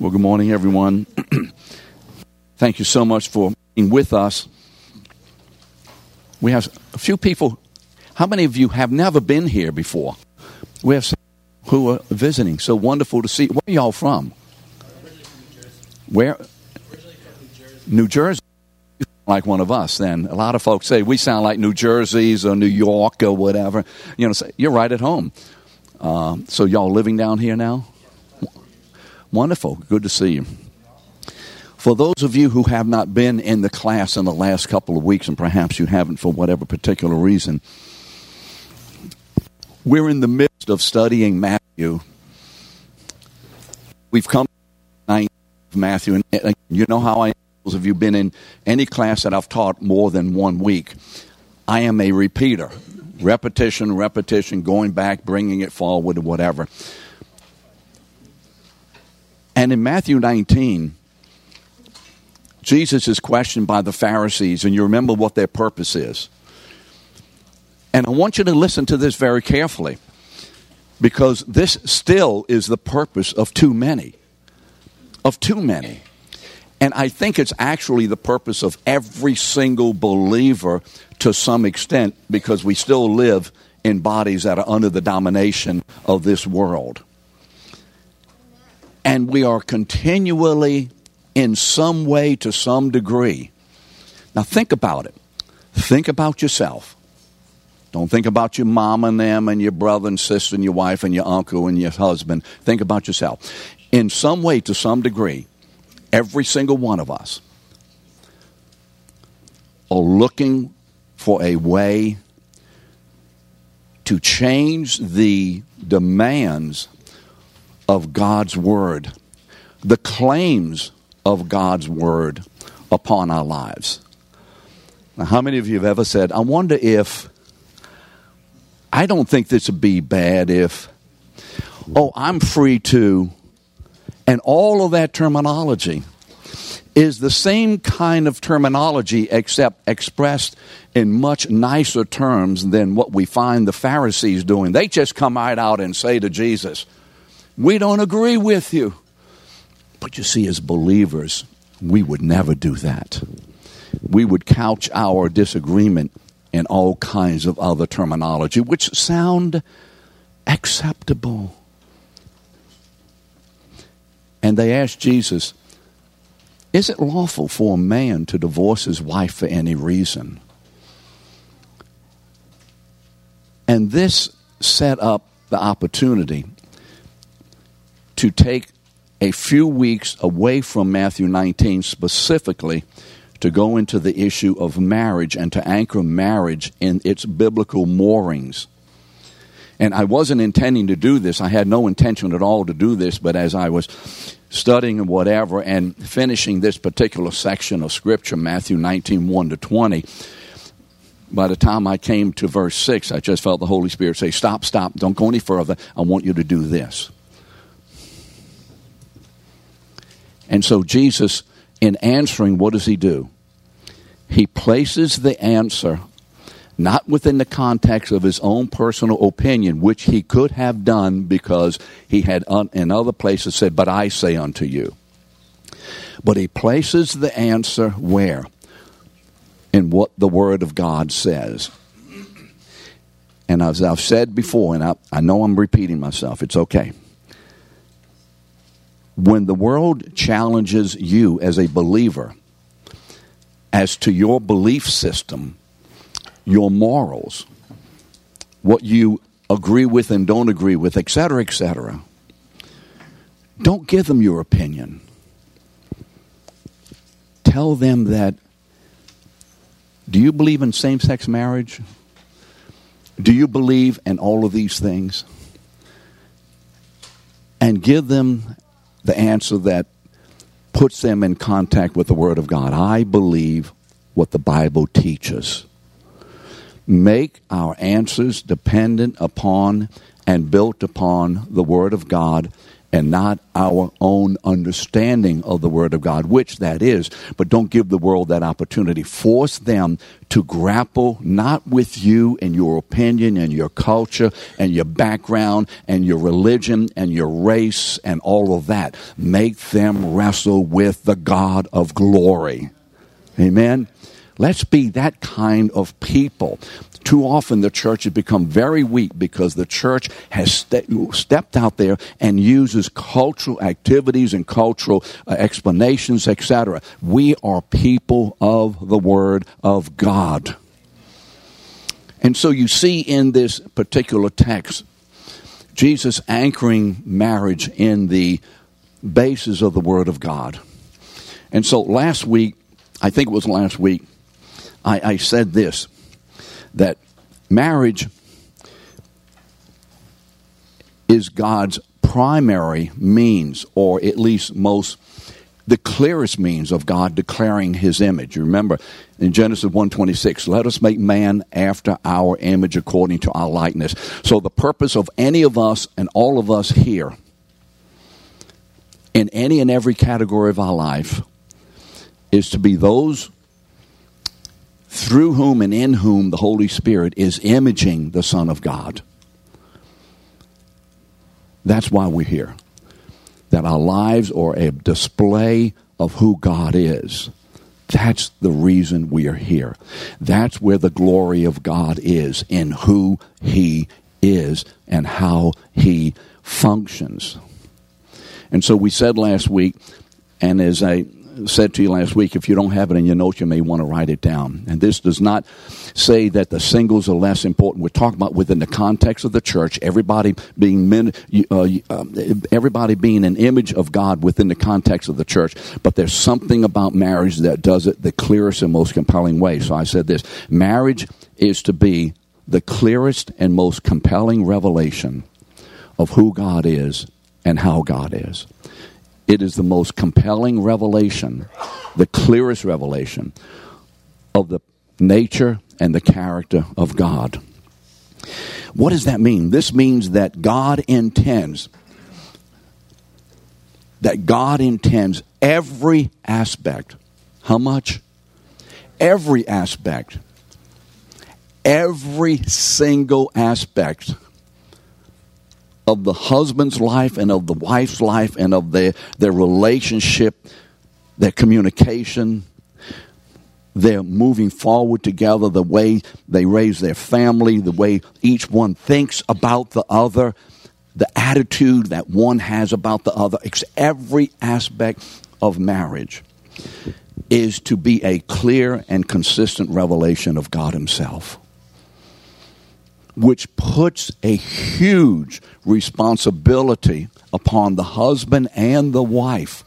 Well, good morning, everyone. Thank you so much for being with us. We have a few people. How many of you have never been here before? We have some who are visiting. So wonderful to see. Where are y'all from? Where? New Jersey. Like one of us, then. A lot of folks say we sound like New Jersey's or New York or whatever. You know, you're right at home. Um, so y'all living down here now? Wonderful. Good to see you. For those of you who have not been in the class in the last couple of weeks, and perhaps you haven't for whatever particular reason, we're in the midst of studying Matthew. We've come to Matthew, and you know how I those of you been in any class that I've taught more than one week. I am a repeater. Repetition, repetition, going back, bringing it forward, whatever. And in Matthew 19, Jesus is questioned by the Pharisees, and you remember what their purpose is. And I want you to listen to this very carefully because this still is the purpose of too many. Of too many. And I think it's actually the purpose of every single believer to some extent because we still live in bodies that are under the domination of this world and we are continually, in some way, to some degree. Now, think about it. Think about yourself. Don't think about your mom and them and your brother and sister and your wife and your uncle and your husband. Think about yourself. In some way, to some degree, every single one of us are looking for a way to change the demands of God's Word, the claims of God's Word upon our lives. Now, how many of you have ever said, I wonder if, I don't think this would be bad if, oh, I'm free to, and all of that terminology is the same kind of terminology except expressed in much nicer terms than what we find the Pharisees doing. They just come right out and say to Jesus, we don't agree with you. But you see, as believers, we would never do that. We would couch our disagreement in all kinds of other terminology, which sound acceptable. And they asked Jesus, Is it lawful for a man to divorce his wife for any reason? And this set up the opportunity to take a few weeks away from Matthew 19 specifically to go into the issue of marriage and to anchor marriage in its biblical moorings. And I wasn't intending to do this. I had no intention at all to do this, but as I was studying and whatever and finishing this particular section of Scripture, Matthew 19 1 to 20, by the time I came to verse 6, I just felt the Holy Spirit say, Stop, stop, don't go any further. I want you to do this. And so Jesus, in answering, what does he do? He places the answer not within the context of his own personal opinion, which he could have done because he had in other places said, But I say unto you. But he places the answer where? In what the Word of God says. And as I've said before, and I, I know I'm repeating myself, it's okay when the world challenges you as a believer as to your belief system, your morals, what you agree with and don't agree with, etc., etc., don't give them your opinion. Tell them that do you believe in same sex marriage? Do you believe in all of these things? And give them the answer that puts them in contact with the Word of God. I believe what the Bible teaches. Make our answers dependent upon and built upon the Word of God and not our own understanding of the Word of God, which that is. But don't give the world that opportunity. Force them to grapple not with you and your opinion and your culture and your background and your religion and your race and all of that. Make them wrestle with the God of glory. Amen. Let's be that kind of people. Too often the church has become very weak because the church has ste- stepped out there and uses cultural activities and cultural uh, explanations, etc. We are people of the Word of God. And so you see in this particular text, Jesus anchoring marriage in the basis of the Word of God. And so last week, I think it was last week, I, I said this that marriage is God's primary means, or at least most the clearest means of God declaring his image. You remember in Genesis 1:26, let us make man after our image according to our likeness. So the purpose of any of us and all of us here in any and every category of our life is to be those through whom and in whom the Holy Spirit is imaging the Son of God. That's why we're here. That our lives are a display of who God is. That's the reason we are here. That's where the glory of God is, in who He is and how He functions. And so we said last week, and as I said to you last week, if you don't have it in your notes, you may want to write it down. And this does not say that the singles are less important. We're talking about within the context of the church, everybody being men, uh, uh, everybody being an image of God within the context of the church. But there's something about marriage that does it the clearest and most compelling way. So I said this: marriage is to be the clearest and most compelling revelation of who God is and how God is. It is the most compelling revelation, the clearest revelation of the nature and the character of God. What does that mean? This means that God intends that God intends every aspect. How much? Every aspect. Every single aspect of the husband's life and of the wife's life and of their, their relationship, their communication, their moving forward together, the way they raise their family, the way each one thinks about the other, the attitude that one has about the other. It's Every aspect of marriage is to be a clear and consistent revelation of God Himself which puts a huge responsibility upon the husband and the wife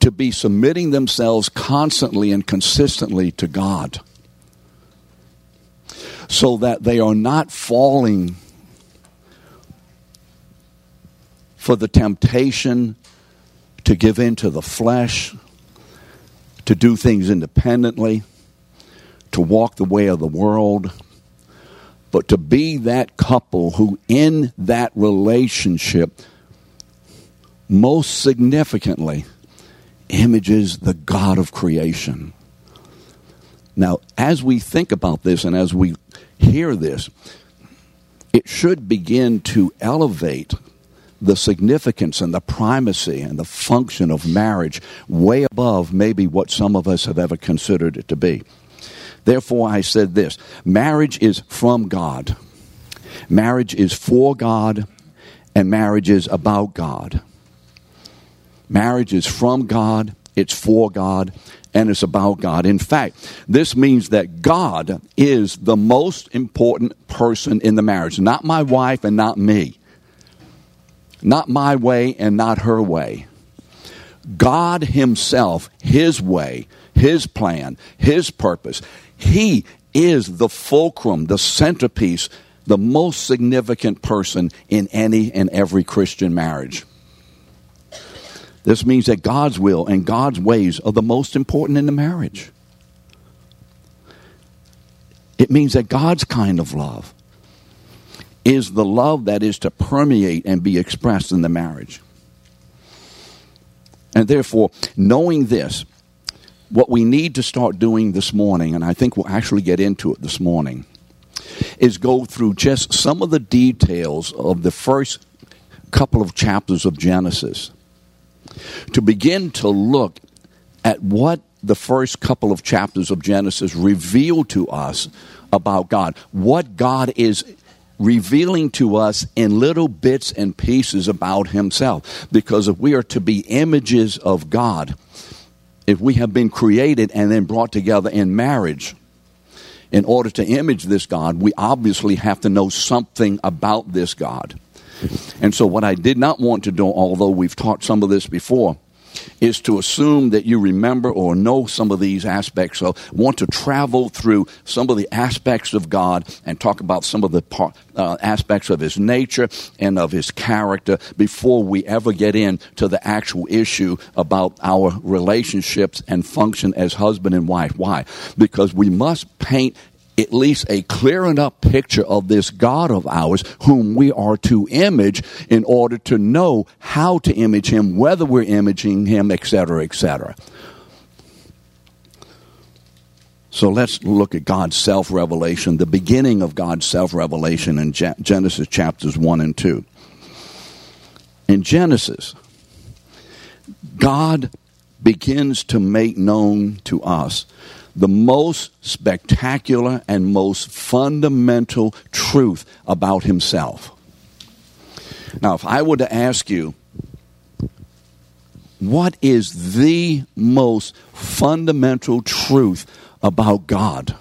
to be submitting themselves constantly and consistently to God so that they are not falling for the temptation to give in to the flesh, to do things independently to walk the way of the world, but to be that couple who, in that relationship, most significantly, images the God of creation. Now, as we think about this and as we hear this, it should begin to elevate the significance and the primacy and the function of marriage way above maybe what some of us have ever considered it to be. Therefore, I said this marriage is from God, marriage is for God, and marriage is about God. Marriage is from God, it's for God, and it's about God. In fact, this means that God is the most important person in the marriage, not my wife and not me, not my way and not her way. God Himself, His way, His plan, His purpose. He is the fulcrum, the centerpiece, the most significant person in any and every Christian marriage. This means that God's will and God's ways are the most important in the marriage. It means that God's kind of love is the love that is to permeate and be expressed in the marriage. And therefore, knowing this, what we need to start doing this morning, and I think we'll actually get into it this morning, is go through just some of the details of the first couple of chapters of Genesis to begin to look at what the first couple of chapters of Genesis reveal to us about God, what God is revealing to us in little bits and pieces about Himself. Because if we are to be images of God, if we have been created and then brought together in marriage, in order to image this God, we obviously have to know something about this God. And so, what I did not want to do, although we've taught some of this before, is to assume that you remember or know some of these aspects. So, want to travel through some of the aspects of God and talk about some of the uh, aspects of His nature and of His character before we ever get into the actual issue about our relationships and function as husband and wife. Why? Because we must paint at least a clear enough picture of this God of ours whom we are to image in order to know how to image him, whether we're imaging him, etc., etc. So let's look at God's self revelation, the beginning of God's self revelation in Genesis chapters 1 and 2. In Genesis, God begins to make known to us the most spectacular and most fundamental truth about himself. Now, if I were to ask you, what is the most fundamental truth about God?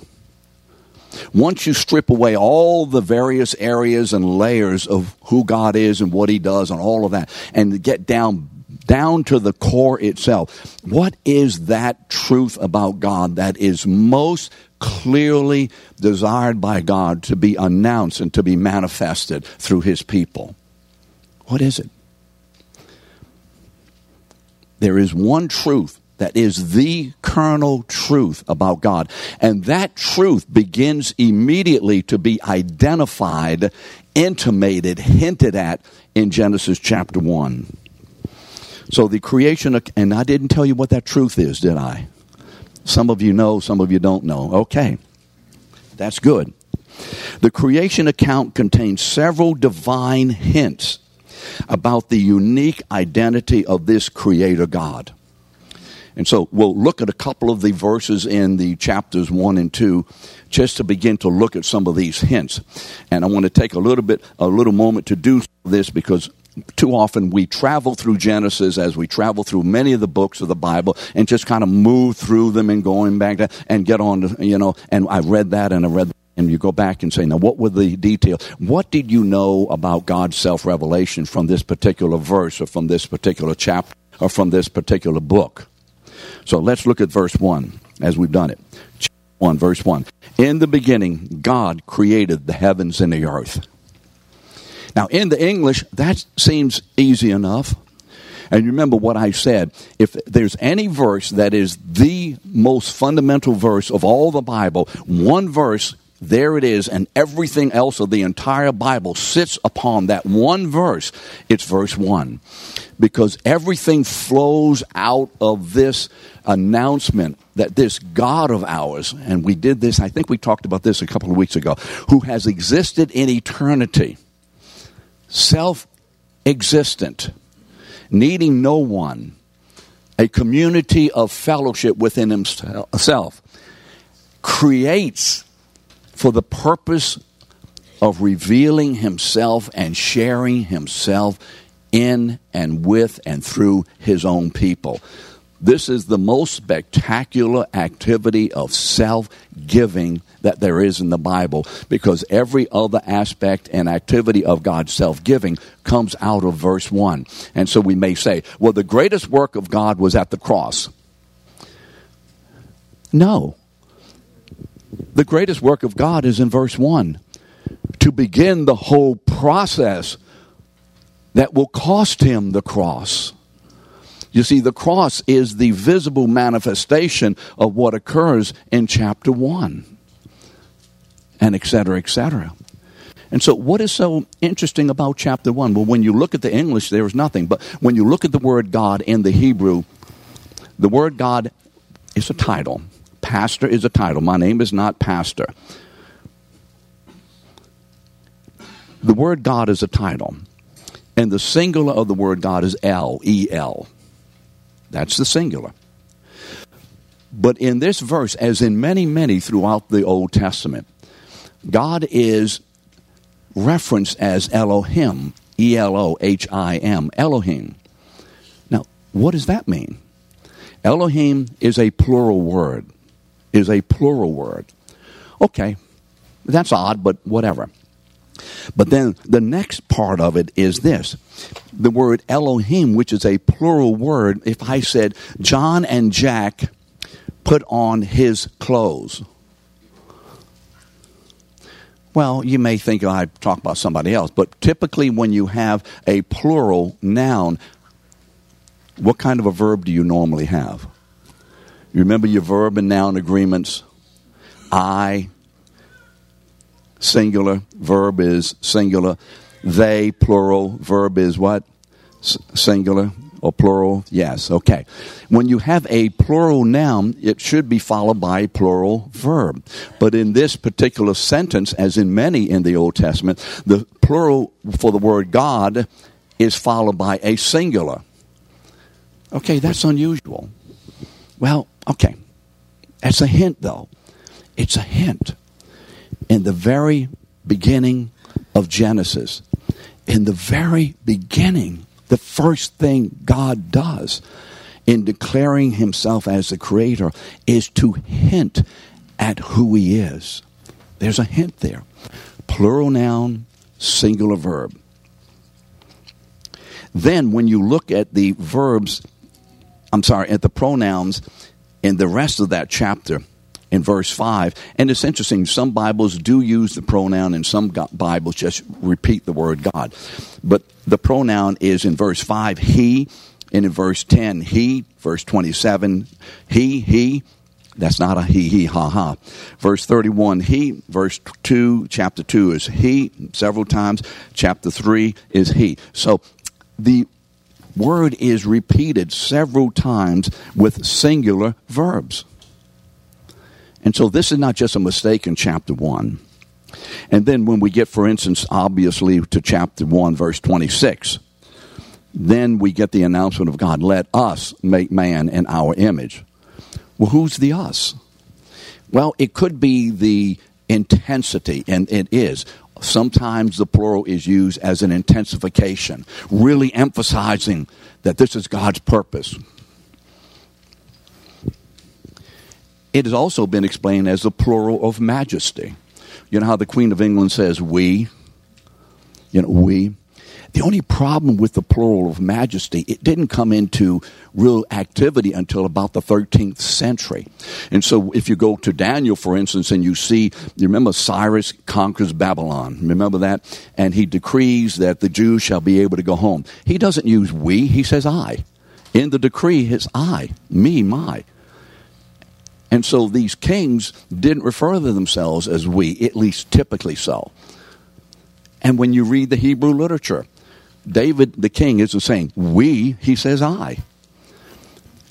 Once you strip away all the various areas and layers of who God is and what He does and all of that, and get down down to the core itself. What is that truth about God that is most clearly desired by God to be announced and to be manifested through his people? What is it? There is one truth that is the kernel truth about God. And that truth begins immediately to be identified, intimated, hinted at in Genesis chapter 1. So the creation, and I didn't tell you what that truth is, did I? Some of you know, some of you don't know. Okay, that's good. The creation account contains several divine hints about the unique identity of this creator God. And so we'll look at a couple of the verses in the chapters 1 and 2 just to begin to look at some of these hints. And I want to take a little bit, a little moment to do this because too often we travel through Genesis as we travel through many of the books of the Bible and just kind of move through them and going back to, and get on to, you know, and I read that and I read that. And you go back and say, now what were the details? What did you know about God's self revelation from this particular verse or from this particular chapter or from this particular book? So let's look at verse 1 as we've done it. Chapter 1, verse 1. In the beginning, God created the heavens and the earth. Now, in the English, that seems easy enough. And remember what I said. If there's any verse that is the most fundamental verse of all the Bible, one verse, there it is, and everything else of the entire Bible sits upon that one verse. It's verse 1. Because everything flows out of this announcement that this God of ours, and we did this, I think we talked about this a couple of weeks ago, who has existed in eternity self existent, needing no one, a community of fellowship within himself, creates for the purpose of revealing himself and sharing himself in and with and through his own people. This is the most spectacular activity of self giving that there is in the Bible because every other aspect and activity of God's self giving comes out of verse 1. And so we may say, well, the greatest work of God was at the cross. No. The greatest work of God is in verse 1 to begin the whole process that will cost him the cross. You see, the cross is the visible manifestation of what occurs in chapter 1, and etc., etc. And so, what is so interesting about chapter 1? Well, when you look at the English, there is nothing. But when you look at the word God in the Hebrew, the word God is a title. Pastor is a title. My name is not Pastor. The word God is a title. And the singular of the word God is El, E L. That's the singular. But in this verse, as in many, many throughout the Old Testament, God is referenced as Elohim, E L O H I M, Elohim. Now, what does that mean? Elohim is a plural word, is a plural word. Okay, that's odd, but whatever. But then the next part of it is this the word Elohim, which is a plural word. If I said, John and Jack put on his clothes. Well, you may think oh, I talk about somebody else, but typically when you have a plural noun, what kind of a verb do you normally have? You remember your verb and noun agreements? I, singular, verb is singular. They, plural, verb is what? S- singular or plural? Yes, okay. When you have a plural noun, it should be followed by a plural verb. But in this particular sentence, as in many in the Old Testament, the plural for the word God is followed by a singular. Okay, that's unusual. Well, okay. That's a hint, though. It's a hint. In the very beginning of Genesis, in the very beginning, the first thing God does in declaring himself as the creator is to hint at who he is. There's a hint there. Plural noun, singular verb. Then, when you look at the verbs, I'm sorry, at the pronouns in the rest of that chapter, in verse 5. And it's interesting, some Bibles do use the pronoun, and some Bibles just repeat the word God. But the pronoun is in verse 5, he, and in verse 10, he, verse 27, he, he. That's not a he, he, ha, ha. Verse 31, he. Verse 2, chapter 2 is he several times. Chapter 3 is he. So the word is repeated several times with singular verbs. And so this is not just a mistake in chapter 1. And then when we get, for instance, obviously to chapter 1, verse 26, then we get the announcement of God let us make man in our image. Well, who's the us? Well, it could be the intensity, and it is. Sometimes the plural is used as an intensification, really emphasizing that this is God's purpose. It has also been explained as the plural of majesty. You know how the Queen of England says we? You know, we. The only problem with the plural of majesty, it didn't come into real activity until about the 13th century. And so if you go to Daniel, for instance, and you see, you remember Cyrus conquers Babylon. Remember that? And he decrees that the Jews shall be able to go home. He doesn't use we, he says I. In the decree, it's I, me, my. And so these kings didn't refer to themselves as we, at least typically so. And when you read the Hebrew literature, David the king isn't saying we, he says I.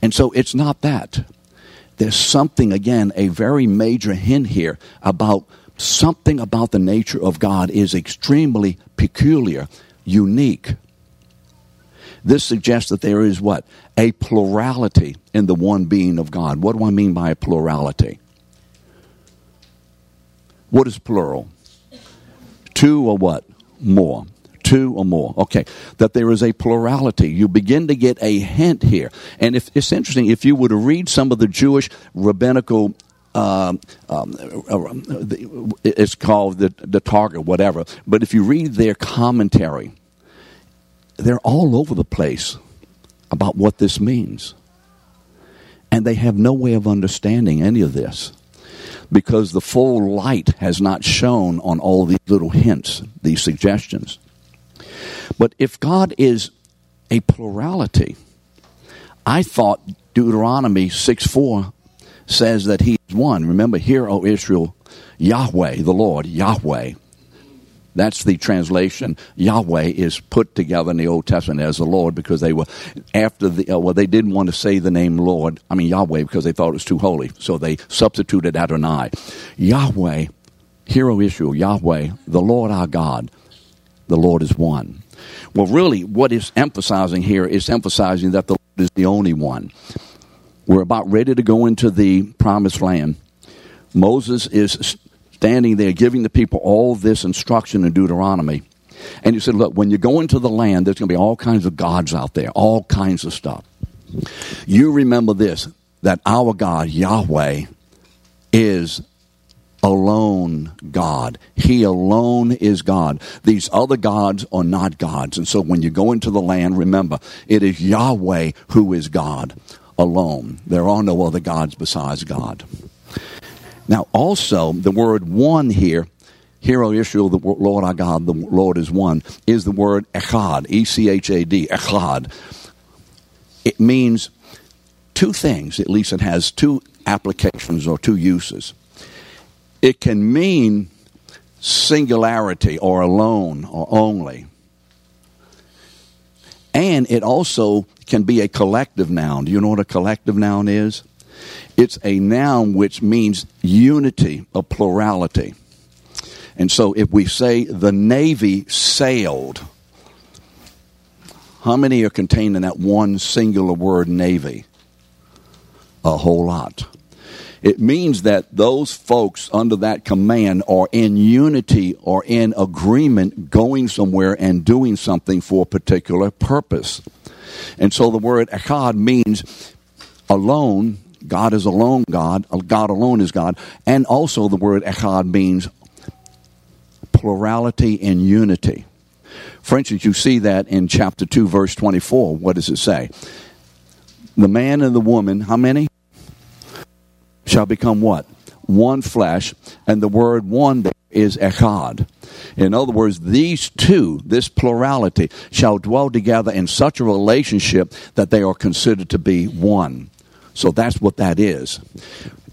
And so it's not that. There's something, again, a very major hint here about something about the nature of God is extremely peculiar, unique. This suggests that there is what? A plurality in the one being of God. What do I mean by a plurality? What is plural? Two or what? More. Two or more. Okay. That there is a plurality. You begin to get a hint here. And if, it's interesting, if you were to read some of the Jewish rabbinical um, um, it's called the, the Targum, whatever. But if you read their commentary, they're all over the place about what this means. And they have no way of understanding any of this because the full light has not shone on all these little hints, these suggestions. But if God is a plurality, I thought Deuteronomy 6 4 says that He is one. Remember, hear, O Israel, Yahweh, the Lord, Yahweh. That's the translation. Yahweh is put together in the Old Testament as the Lord because they were after the uh, well they didn't want to say the name Lord. I mean Yahweh because they thought it was too holy, so they substituted Adonai. Yahweh, hero issue. Yahweh, the Lord our God, the Lord is one. Well, really, what is emphasizing here is emphasizing that the Lord is the only one. We're about ready to go into the promised land. Moses is standing there giving the people all this instruction in Deuteronomy. And he said, Look, when you go into the land, there's going to be all kinds of gods out there, all kinds of stuff. You remember this that our God, Yahweh, is alone God. He alone is God. These other gods are not gods. And so when you go into the land, remember, it is Yahweh who is God alone. There are no other gods besides God. Now, also, the word one here, Hero Israel, the Lord our God, the Lord is one, is the word echad, E C H A D, echad. It means two things, at least it has two applications or two uses. It can mean singularity or alone or only. And it also can be a collective noun. Do you know what a collective noun is? It's a noun which means unity, a plurality. And so if we say the Navy sailed, how many are contained in that one singular word, Navy? A whole lot. It means that those folks under that command are in unity or in agreement going somewhere and doing something for a particular purpose. And so the word echad means alone, God is alone God, uh, God alone is God, and also the word echad means plurality and unity. For instance, you see that in chapter 2, verse 24. What does it say? The man and the woman, how many? Shall become what? One flesh, and the word one there is echad. In other words, these two, this plurality, shall dwell together in such a relationship that they are considered to be one. So that's what that is.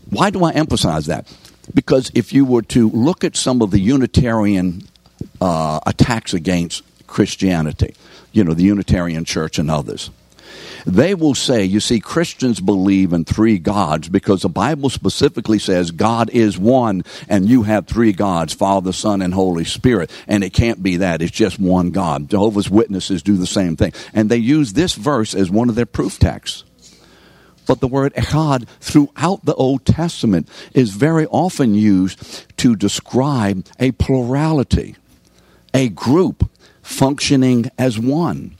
Why do I emphasize that? Because if you were to look at some of the Unitarian uh, attacks against Christianity, you know, the Unitarian Church and others, they will say, you see, Christians believe in three gods because the Bible specifically says God is one and you have three gods, Father, Son, and Holy Spirit. And it can't be that. It's just one God. Jehovah's Witnesses do the same thing. And they use this verse as one of their proof texts. But the word echad throughout the Old Testament is very often used to describe a plurality, a group functioning as one.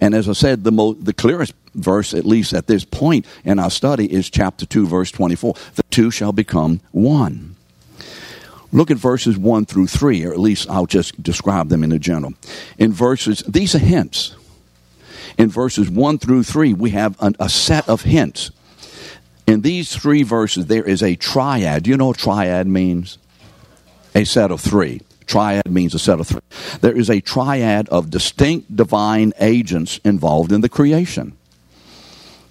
And as I said, the, mo- the clearest verse, at least at this point in our study, is chapter 2, verse 24. The two shall become one. Look at verses 1 through 3, or at least I'll just describe them in a general. In verses, these are hints. In verses 1 through 3, we have an, a set of hints. In these three verses, there is a triad. Do you know what triad means? A set of three. Triad means a set of three. There is a triad of distinct divine agents involved in the creation.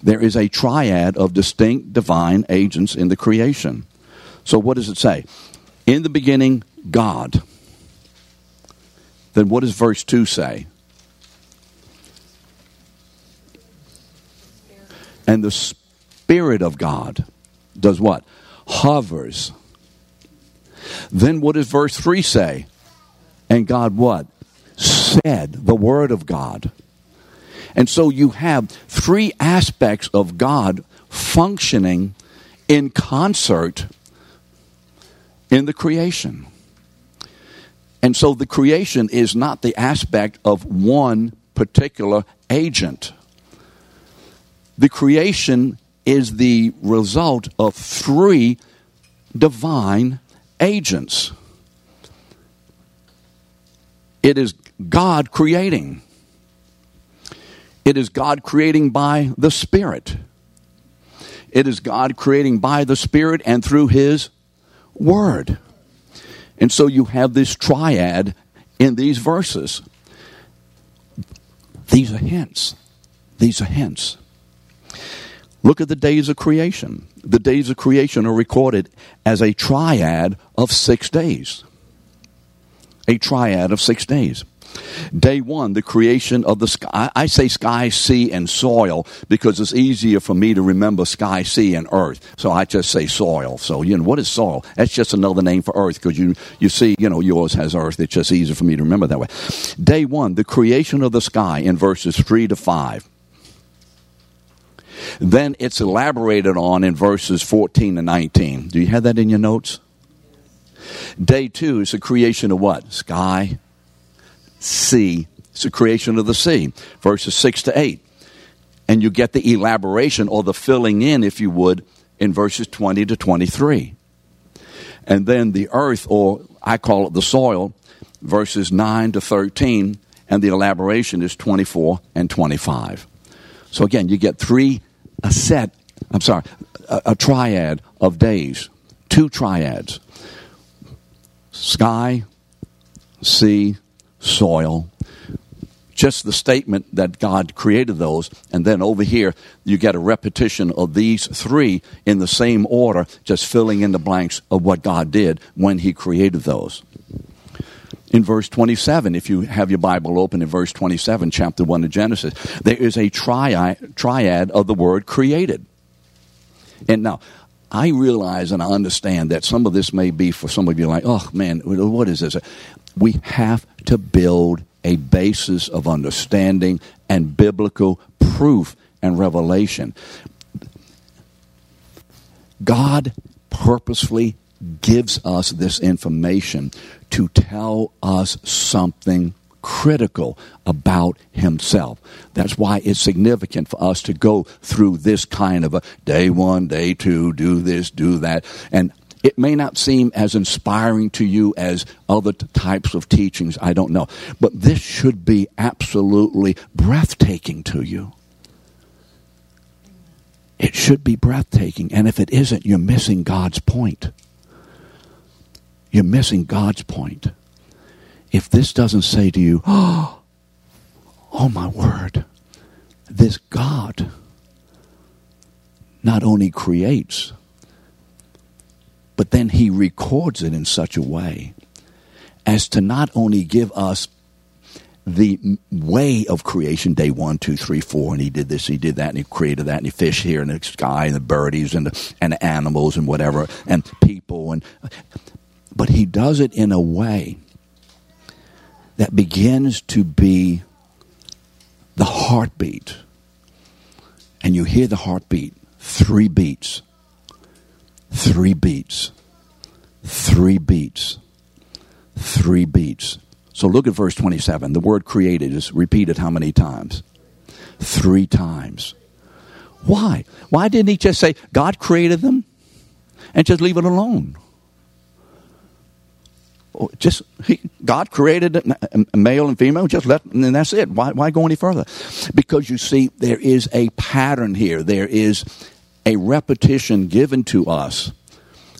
There is a triad of distinct divine agents in the creation. So, what does it say? In the beginning, God. Then, what does verse 2 say? And the Spirit of God does what? Hovers then what does verse 3 say? And God what? Said, the Word of God. And so you have three aspects of God functioning in concert in the creation. And so the creation is not the aspect of one particular agent. The creation is the result of three divine agents. It is God creating. It is God creating by the Spirit. It is God creating by the Spirit and through His Word. And so you have this triad in these verses. These are hints. These are hints. Look at the days of creation. The days of creation are recorded as a triad of six days. a triad of six days. Day one, the creation of the sky. I say sky, sea, and soil because it's easier for me to remember sky, sea, and earth. So I just say soil. So, you know, what is soil? That's just another name for earth because you, you see, you know, yours has earth. It's just easier for me to remember that way. Day one, the creation of the sky in verses 3 to 5. Then it's elaborated on in verses 14 to 19. Do you have that in your notes? Day two is the creation of what? Sky, sea. It's the creation of the sea, verses 6 to 8. And you get the elaboration or the filling in, if you would, in verses 20 to 23. And then the earth, or I call it the soil, verses 9 to 13, and the elaboration is 24 and 25. So again, you get three, a set, I'm sorry, a, a triad of days, two triads sky, sea, soil. Just the statement that God created those, and then over here you get a repetition of these three in the same order, just filling in the blanks of what God did when He created those. In verse 27, if you have your Bible open in verse 27, chapter 1 of Genesis, there is a triad, triad of the word created. And now, I realize and I understand that some of this may be for some of you like, oh man, what is this? We have to build a basis of understanding and biblical proof and revelation. God purposefully gives us this information to tell us something critical about himself. That's why it's significant for us to go through this kind of a day one, day two, do this, do that. And it may not seem as inspiring to you as other types of teachings, I don't know. But this should be absolutely breathtaking to you. It should be breathtaking. And if it isn't, you're missing God's point. You're missing God's point. If this doesn't say to you, oh, oh my word, this God not only creates, but then he records it in such a way as to not only give us the way of creation day one, two, three, four, and he did this, he did that, and he created that, and he fish here, and the sky, and the birdies, and the, and the animals, and whatever, and people, and but he does it in a way that begins to be the heartbeat. And you hear the heartbeat three beats, three beats, three beats, three beats. So look at verse 27. The word created is repeated how many times? Three times. Why? Why didn't he just say, God created them and just leave it alone? Oh, just he, God created male and female, just let, and that's it. Why, why go any further? Because you see, there is a pattern here. There is a repetition given to us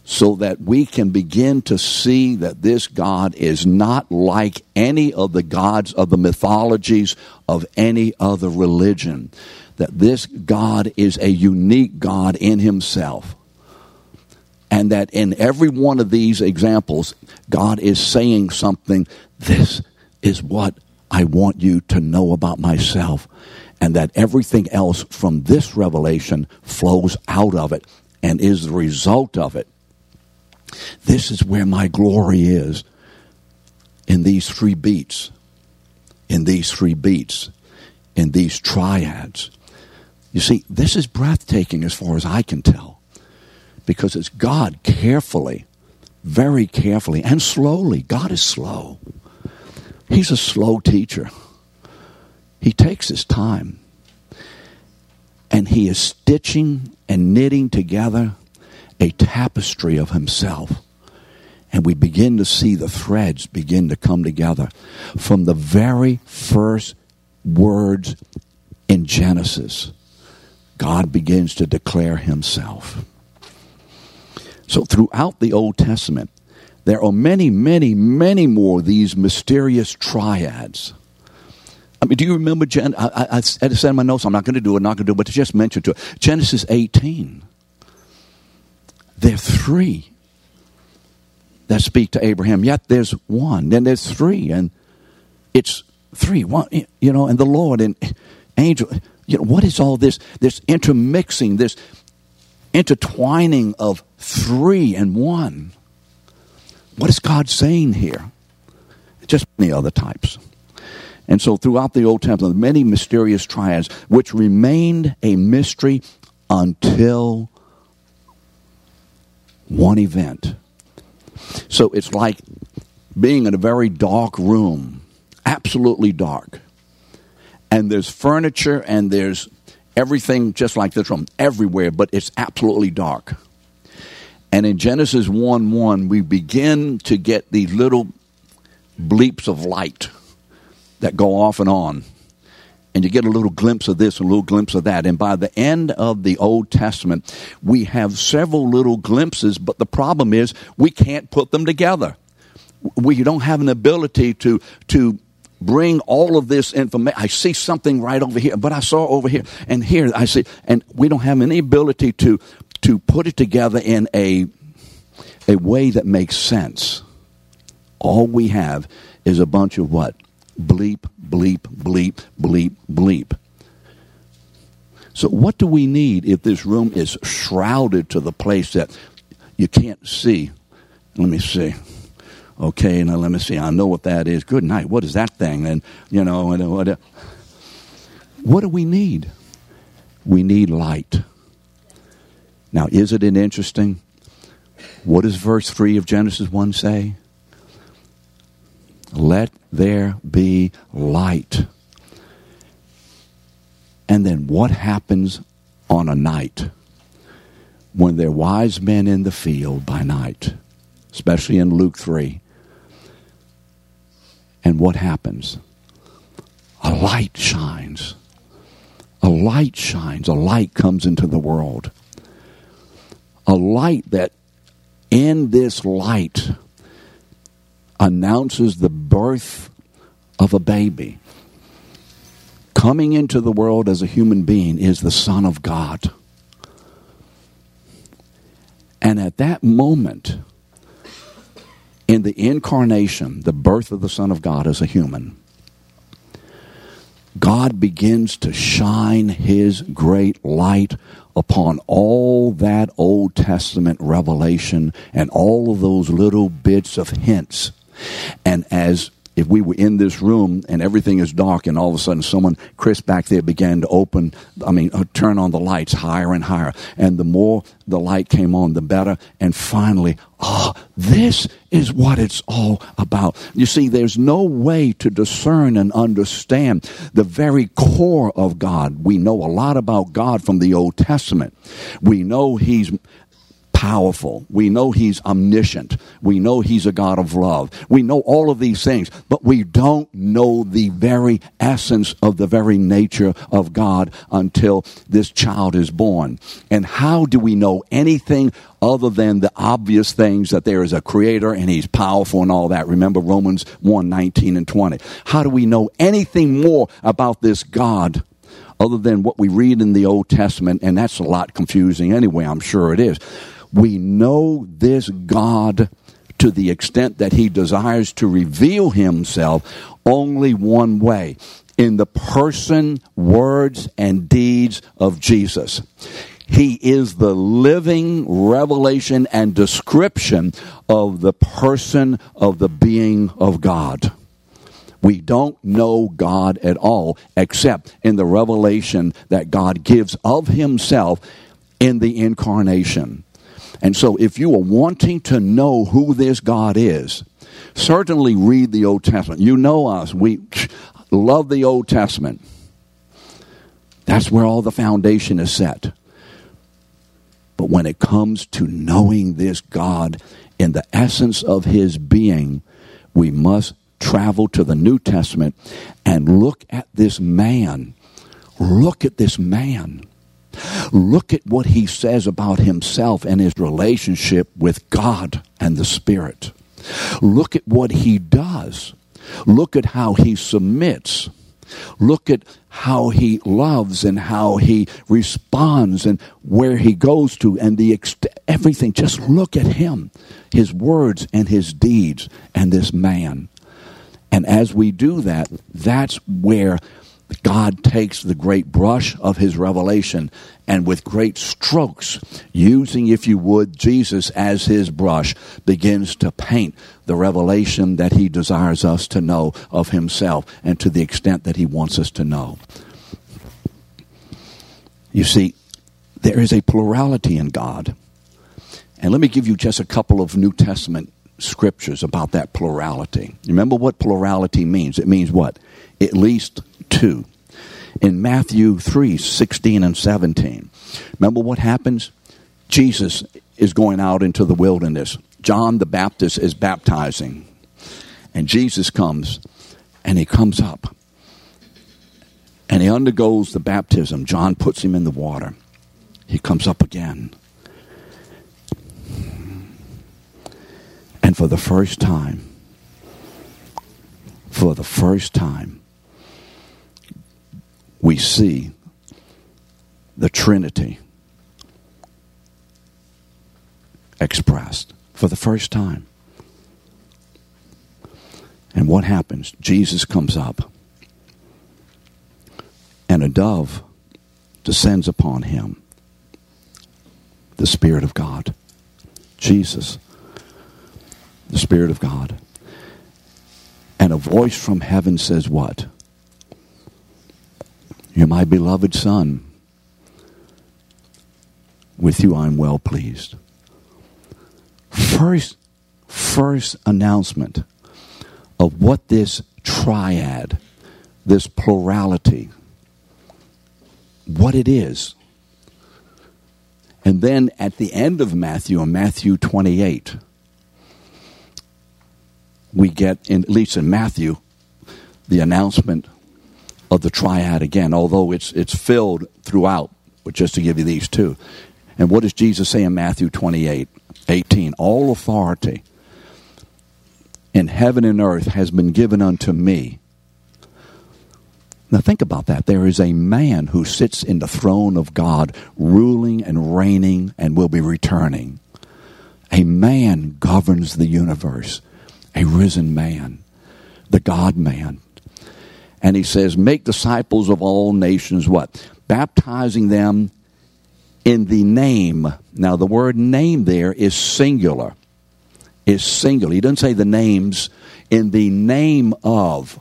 so that we can begin to see that this God is not like any of the gods of the mythologies of any other religion. That this God is a unique God in himself and that in every one of these examples, God is saying something. This is what I want you to know about myself. And that everything else from this revelation flows out of it and is the result of it. This is where my glory is in these three beats, in these three beats, in these triads. You see, this is breathtaking as far as I can tell because it's God carefully, very carefully, and slowly. God is slow. He's a slow teacher. He takes his time and he is stitching and knitting together a tapestry of himself. And we begin to see the threads begin to come together from the very first words in Genesis. God begins to declare himself. So throughout the Old Testament, there are many, many, many more of these mysterious triads. I mean, do you remember? Gen- I, I, I said in my notes, I'm not going to do it, not going to do it, but to just mention to it. Genesis 18. There are three. that speak to Abraham, yet there's one, then there's three, and it's three, one, you know, and the Lord and angel. You know, what is all this, this intermixing, this intertwining of three and one? What is God saying here? Just many other types. And so throughout the Old Testament, many mysterious triads, which remained a mystery until one event. So it's like being in a very dark room, absolutely dark. And there's furniture and there's everything just like this room, everywhere, but it's absolutely dark. And in Genesis 1 1, we begin to get these little bleeps of light that go off and on. And you get a little glimpse of this, a little glimpse of that. And by the end of the Old Testament, we have several little glimpses, but the problem is we can't put them together. We don't have an ability to, to bring all of this information. I see something right over here, but I saw over here and here I see, and we don't have any ability to, to put it together in a, a way that makes sense. All we have is a bunch of what? bleep, bleep, bleep, bleep, bleep. So, what do we need if this room is shrouded to the place that you can't see? Let me see. Okay, now let me see. I know what that is. Good night. What is that thing? And, you know, and what, what do we need? We need light. Now, isn't it interesting? What does verse 3 of Genesis 1 say? Let there be light. And then what happens on a night when there are wise men in the field by night, especially in Luke 3? And what happens? A light shines. A light shines. A light comes into the world. A light that in this light announces the birth of a baby. Coming into the world as a human being is the Son of God. And at that moment, in the incarnation, the birth of the Son of God as a human, God begins to shine His great light upon all that Old Testament revelation and all of those little bits of hints. And as if we were in this room and everything is dark and all of a sudden someone chris back there began to open i mean uh, turn on the lights higher and higher. And the more the light came on the better. And finally oh this is what it's all about. You see there's no way to discern and understand the very core of god. We know a lot about god from the old testament. We know he's powerful. We know He's omniscient. We know He's a God of love. We know all of these things, but we don't know the very essence of the very nature of God until this child is born. And how do we know anything other than the obvious things that there is a creator and he's powerful and all that. Remember Romans 1 19 and 20. How do we know anything more about this God other than what we read in the Old Testament? And that's a lot confusing anyway, I'm sure it is. We know this God to the extent that he desires to reveal himself only one way in the person, words, and deeds of Jesus. He is the living revelation and description of the person of the being of God. We don't know God at all except in the revelation that God gives of himself in the incarnation. And so, if you are wanting to know who this God is, certainly read the Old Testament. You know us. We love the Old Testament. That's where all the foundation is set. But when it comes to knowing this God in the essence of his being, we must travel to the New Testament and look at this man. Look at this man Look at what he says about himself and his relationship with God and the Spirit. Look at what he does. Look at how he submits. Look at how he loves and how he responds and where he goes to and the everything. Just look at him, his words and his deeds and this man. And as we do that, that's where God takes the great brush of his revelation and with great strokes, using, if you would, Jesus as his brush, begins to paint the revelation that he desires us to know of himself and to the extent that he wants us to know. You see, there is a plurality in God. And let me give you just a couple of New Testament scriptures about that plurality. Remember what plurality means? It means what? At least two. In Matthew 3 16 and 17, remember what happens? Jesus is going out into the wilderness. John the Baptist is baptizing. And Jesus comes and he comes up and he undergoes the baptism. John puts him in the water. He comes up again. And for the first time, for the first time, we see the Trinity expressed for the first time. And what happens? Jesus comes up, and a dove descends upon him the Spirit of God. Jesus, the Spirit of God. And a voice from heaven says, What? You're my beloved Son. With you I'm well pleased. First, first announcement of what this triad, this plurality, what it is. And then at the end of Matthew, in Matthew 28, we get, in, at least in Matthew, the announcement of the triad again, although it's, it's filled throughout, but just to give you these two. And what does Jesus say in Matthew 28 18? All authority in heaven and earth has been given unto me. Now think about that. There is a man who sits in the throne of God, ruling and reigning and will be returning. A man governs the universe, a risen man, the God man. And he says, Make disciples of all nations, what? Baptizing them in the name. Now, the word name there is singular. Is singular. He doesn't say the names, in the name of.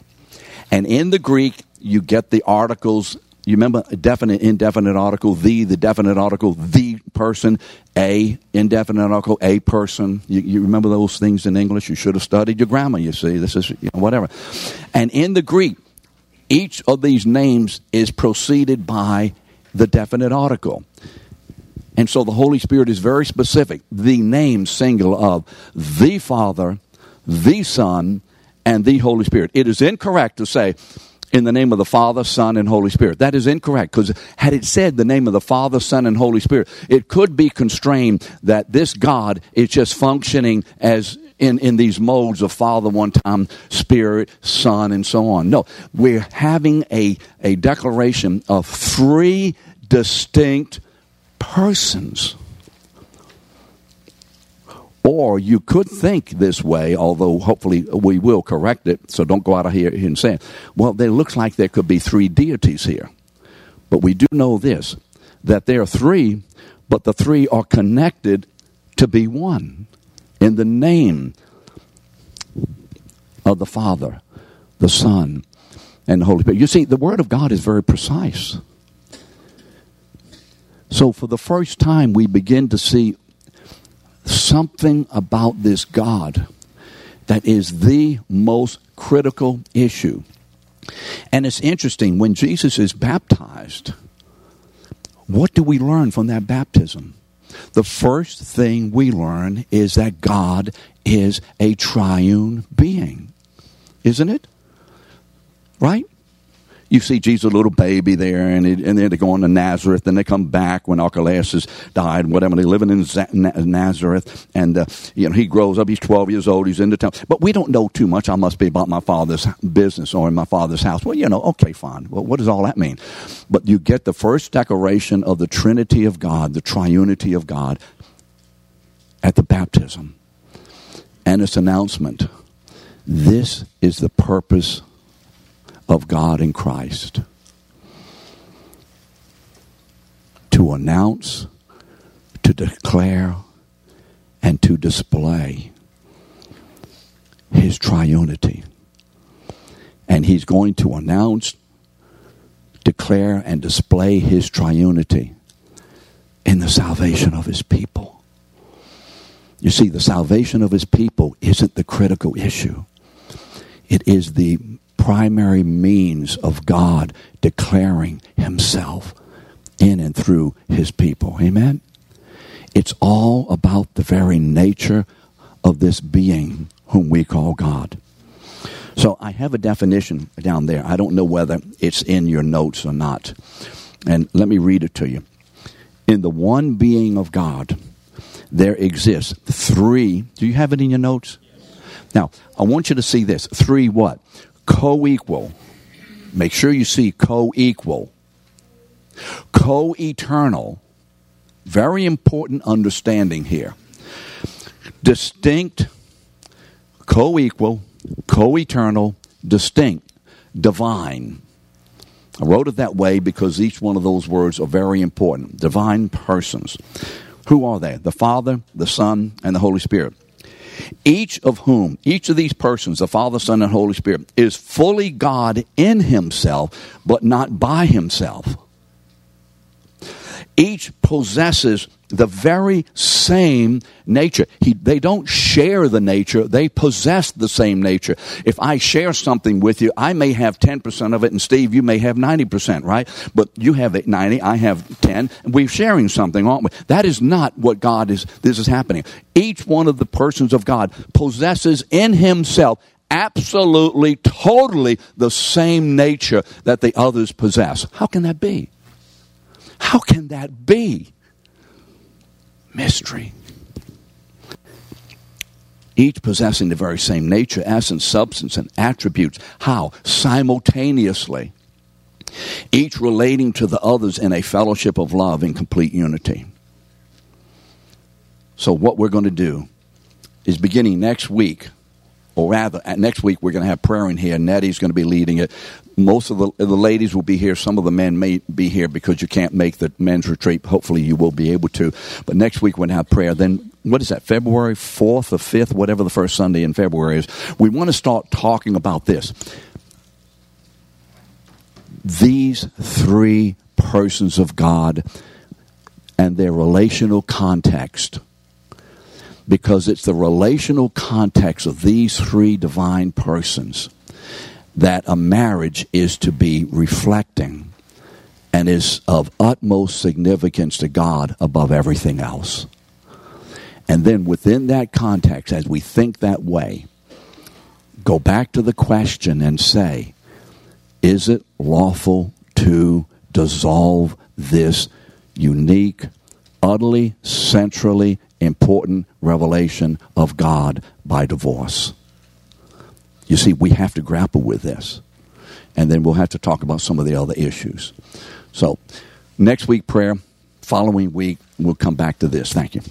And in the Greek, you get the articles. You remember definite, indefinite article, the, the definite article, the person, a, indefinite article, a person. You, you remember those things in English? You should have studied your grammar, you see. This is, you know, whatever. And in the Greek, each of these names is preceded by the definite article. And so the Holy Spirit is very specific. The name single of the Father, the Son, and the Holy Spirit. It is incorrect to say, in the name of the Father, Son, and Holy Spirit. That is incorrect because had it said the name of the Father, Son, and Holy Spirit, it could be constrained that this God is just functioning as in, in these modes of Father one time, Spirit, Son, and so on. No, we're having a, a declaration of three distinct persons. Or you could think this way, although hopefully we will correct it, so don't go out of here and say, well, it looks like there could be three deities here. But we do know this that there are three, but the three are connected to be one in the name of the Father, the Son, and the Holy Spirit. You see, the Word of God is very precise. So, for the first time, we begin to see something about this God that is the most critical issue. And it's interesting, when Jesus is baptized, what do we learn from that baptism? The first thing we learn is that God is a triune being, isn't it? Right? You see Jesus, a little baby there, and, it, and then they go on to Nazareth, and they come back when Archelaus died, and whatever. They're living in Nazareth, and uh, you know he grows up. He's twelve years old. He's in the town, but we don't know too much. I must be about my father's business or in my father's house. Well, you know, okay, fine. Well, what does all that mean? But you get the first declaration of the Trinity of God, the triunity of God, at the baptism, and its announcement. This is the purpose of God in Christ. To announce, to declare, and to display his triunity. And he's going to announce, declare, and display his triunity in the salvation of his people. You see, the salvation of his people isn't the critical issue. It is the primary means of God declaring himself in and through his people. Amen? It's all about the very nature of this being whom we call God. So I have a definition down there. I don't know whether it's in your notes or not. And let me read it to you. In the one being of God, there exists three. Do you have it in your notes? Now, I want you to see this. Three what? Co equal. Make sure you see co equal, co eternal. Very important understanding here. Distinct, co equal, co eternal, distinct, divine. I wrote it that way because each one of those words are very important. Divine persons. Who are they? The Father, the Son, and the Holy Spirit each of whom, each of these persons, the Father, Son, and Holy Spirit, is fully God in himself, but not by himself. Each possesses the very same nature. He, they don't share the nature, they possess the same nature. If I share something with you, I may have 10% of it, and Steve, you may have 90%, right? But you have 90, I have 10, and we're sharing something, aren't we? That is not what God is, this is happening. Each one of the persons of God possesses in himself absolutely, totally the same nature that the others possess. How can that be? How can that be? Mystery. Each possessing the very same nature, essence, substance, and attributes. How? Simultaneously. Each relating to the others in a fellowship of love in complete unity. So, what we're going to do is beginning next week, or rather, next week we're going to have prayer in here. Nettie's going to be leading it most of the, the ladies will be here. Some of the men may be here because you can't make the men's retreat. Hopefully, you will be able to. But next week, we're going to have prayer. Then, what is that, February 4th or 5th, whatever the first Sunday in February is? We want to start talking about this. These three persons of God and their relational context because it's the relational context of these three divine persons that a marriage is to be reflecting and is of utmost significance to God above everything else. And then within that context, as we think that way, go back to the question and say, is it lawful to dissolve this unique, utterly, centrally important revelation of God by divorce? You see, we have to grapple with this. And then we'll have to talk about some of the other issues. So, next week, prayer. Following week, we'll come back to this. Thank you.